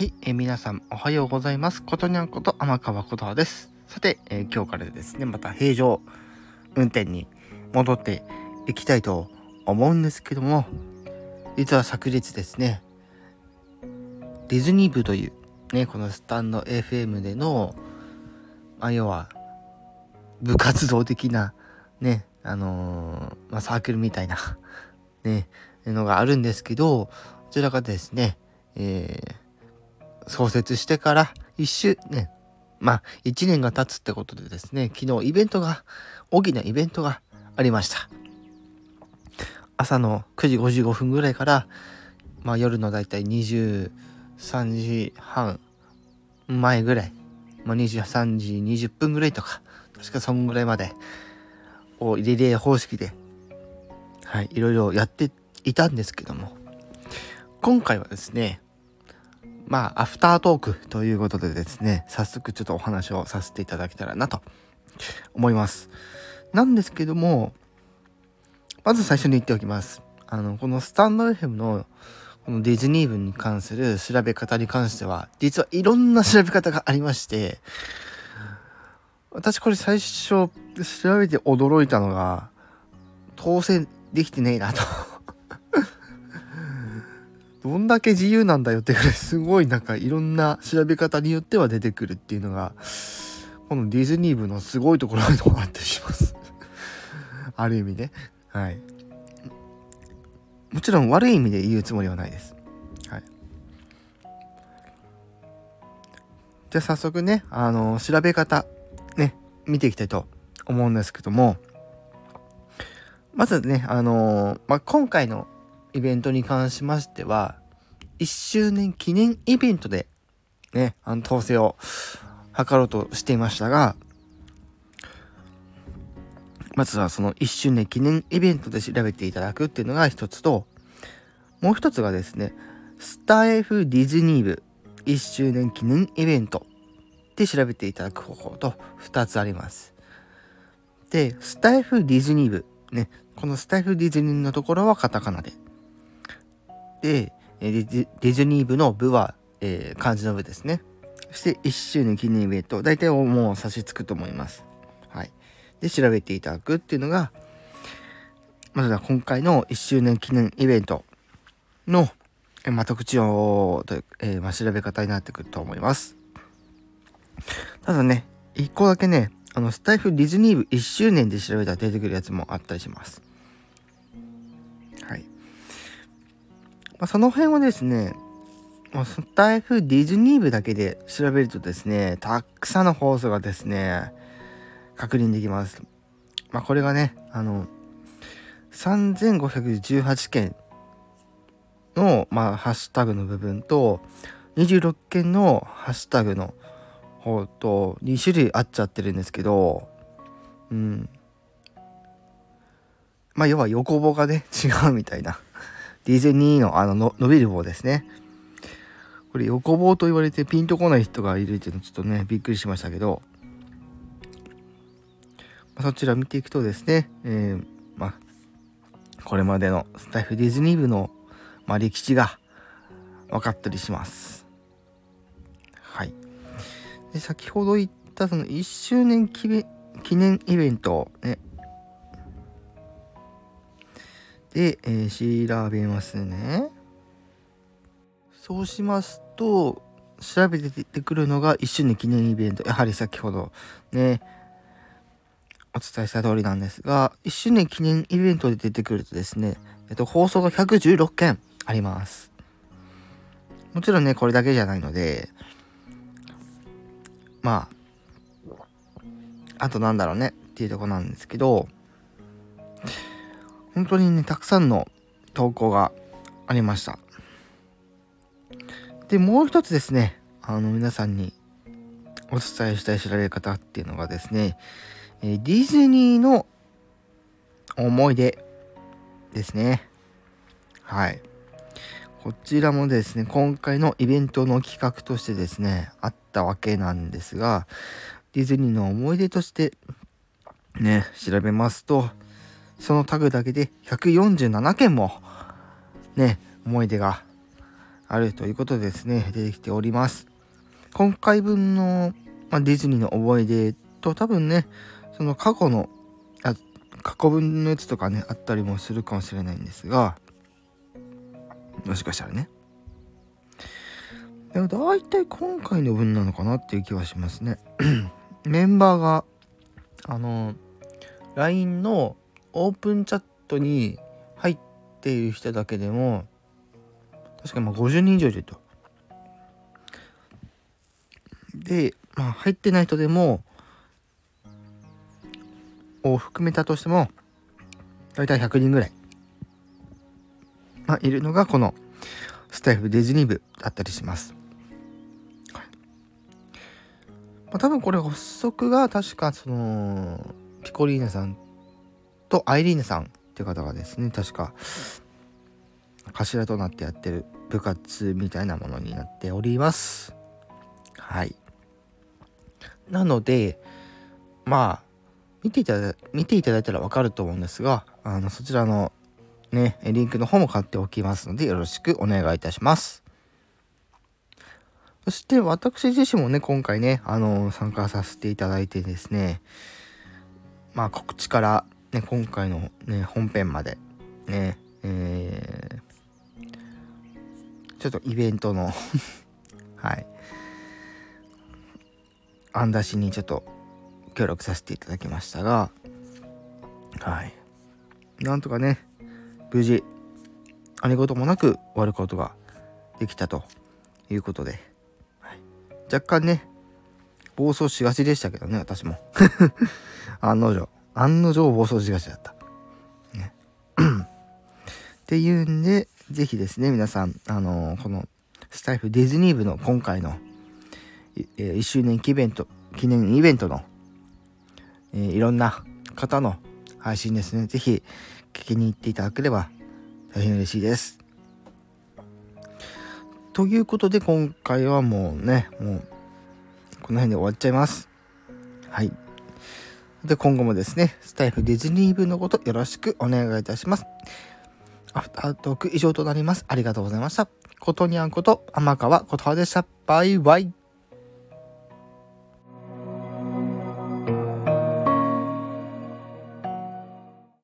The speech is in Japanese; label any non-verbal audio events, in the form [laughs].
はい、えー、皆さんおはようございます。ことにゃんこと天川琴葉です。さて、えー、今日からですね、また平常運転に戻っていきたいと思うんですけども、実は昨日ですね、ディズニー部というね、このスタンド FM での、まあ、要は部活動的なね、あのー、まあ、サークルみたいなね、のがあるんですけど、こちらがですね、えー創設してから1周年、まあ1年が経つってことでですね、昨日イベントが、大きなイベントがありました。朝の9時55分ぐらいから、まあ夜のだいたい23時半前ぐらい、まあ、23時20分ぐらいとか、確かそんぐらいまで、をリレー方式で、はい、いろいろやっていたんですけども、今回はですね、まあ、アフタートークということでですね、早速ちょっとお話をさせていただけたらなと思います。なんですけども、まず最初に言っておきます。あの、このスタンド FM のこのディズニー文に関する調べ方に関しては、実はいろんな調べ方がありまして、私これ最初調べて驚いたのが、当選できてねえなとどんだけ自由なんだよってぐらい [laughs] すごいなんかいろんな調べ方によっては出てくるっていうのがこのディズニー部のすごいところでもあったりします。[laughs] ある意味ね。はい。もちろん悪い意味で言うつもりはないです。はい。じゃあ早速ねあの調べ方ね見ていきたいと思うんですけどもまずねあのまあ、今回のイベントに関しましては、1周年記念イベントで、ね、あの、統制を図ろうとしていましたが、まずはその1周年記念イベントで調べていただくっていうのが一つと、もう一つがですね、スター F ディズニー部1周年記念イベントで調べていただく方法と2つあります。で、スター F ディズニー部、ね、このスタイフディズニーのところはカタカナで、で、ディズニー部の部は、えー、漢字の部ですね。そして1周年記念イベント、大体もう差し付くと思います。はい。で、調べていただくっていうのが、まずは今回の1周年記念イベントの、えまあ、特徴という、えー、まあ、調べ方になってくると思います。ただね、1個だけね、あの、スタイフディズニー部1周年で調べたら出てくるやつもあったりします。まあ、その辺はですね、まあ、スタイフディズニー部だけで調べるとですね、たくさんの放送がですね、確認できます。まあ、これがね、あの、3518件の、まあ、ハッシュタグの部分と、26件のハッシュタグの方と2種類あっちゃってるんですけど、うん。まあ、要は横棒がね、違うみたいな。ディズニーのあのの伸びる棒ですね。これ横棒と言われてピンとこない人がいるっていうのちょっとね、びっくりしましたけど、まあ、そちら見ていくとですね、えー、まあ、これまでのスタイフディズニー部の、まあ、歴史が分かったりします。はい。で、先ほど言ったその1周年記念イベント、ね、で、えー、調べますね。そうしますと、調べて出てくるのが1周年記念イベント。やはり先ほどね、お伝えした通りなんですが、1周年記念イベントで出てくるとですね、えっと、放送が116件あります。もちろんね、これだけじゃないので、まあ、あとなんだろうねっていうとこなんですけど、本当にね、たくさんの投稿がありました。で、もう一つですね、あの、皆さんにお伝えしたい調べ方っていうのがですね、えディズニーの思い出ですね。はい。こちらもですね、今回のイベントの企画としてですね、あったわけなんですが、ディズニーの思い出として、ね、調べますと、そのタグだけで147件もね、思い出があるということでですね、出てきております。今回分の、まあ、ディズニーの思い出と多分ね、その過去の、あ過去分のやつとかね、あったりもするかもしれないんですが、もしかしたらね。でも大体今回の分なのかなっていう気はしますね。[clears throat] メンバーが、あの、LINE のオープンチャットに入っている人だけでも、確かにまあ50人以上いると。で、まあ入ってない人でも、を含めたとしても、大体100人ぐらい、まあ、いるのがこのスタイフディズニー部だったりします。まあ、多分これ発足が確かそのピコリーナさんとアイリーナさんっていう方がですね確か頭となってやってる部活みたいなものになっております。はい。なのでまあ見ていただ見ていただいたらわかると思うんですがあのそちらのねリンクの方も買っておきますのでよろしくお願いいたします。そして私自身もね、今回ね、あの、参加させていただいてですね、まあ告知から、ね、今回のね、本編まで、ね、えー、ちょっとイベントの [laughs] はい、案出しにちょっと協力させていただきましたが、はい。なんとかね、無事、何事もなく終わることができたということで、若干ね、暴走しがちでしたけどね、私も。[laughs] 案の定。案の定暴走しがちだった。ね。[clears throat] っていうんで、是非ですね、皆さん、あのー、このスタイフディズニー部の今回の、えー、1周年記念と記念イベントの、えー、いろんな方の配信ですね、是非聞きに行っていただければ大変嬉しいです。ということで今回はもうね、もうこの辺で終わっちゃいます。はい。で、今後もですね、スタイフディズニー部のことよろしくお願いいたします。アフタートーク以上となります。ありがとうございました。ことにゃんこと天川琴葉でした。バイバイ。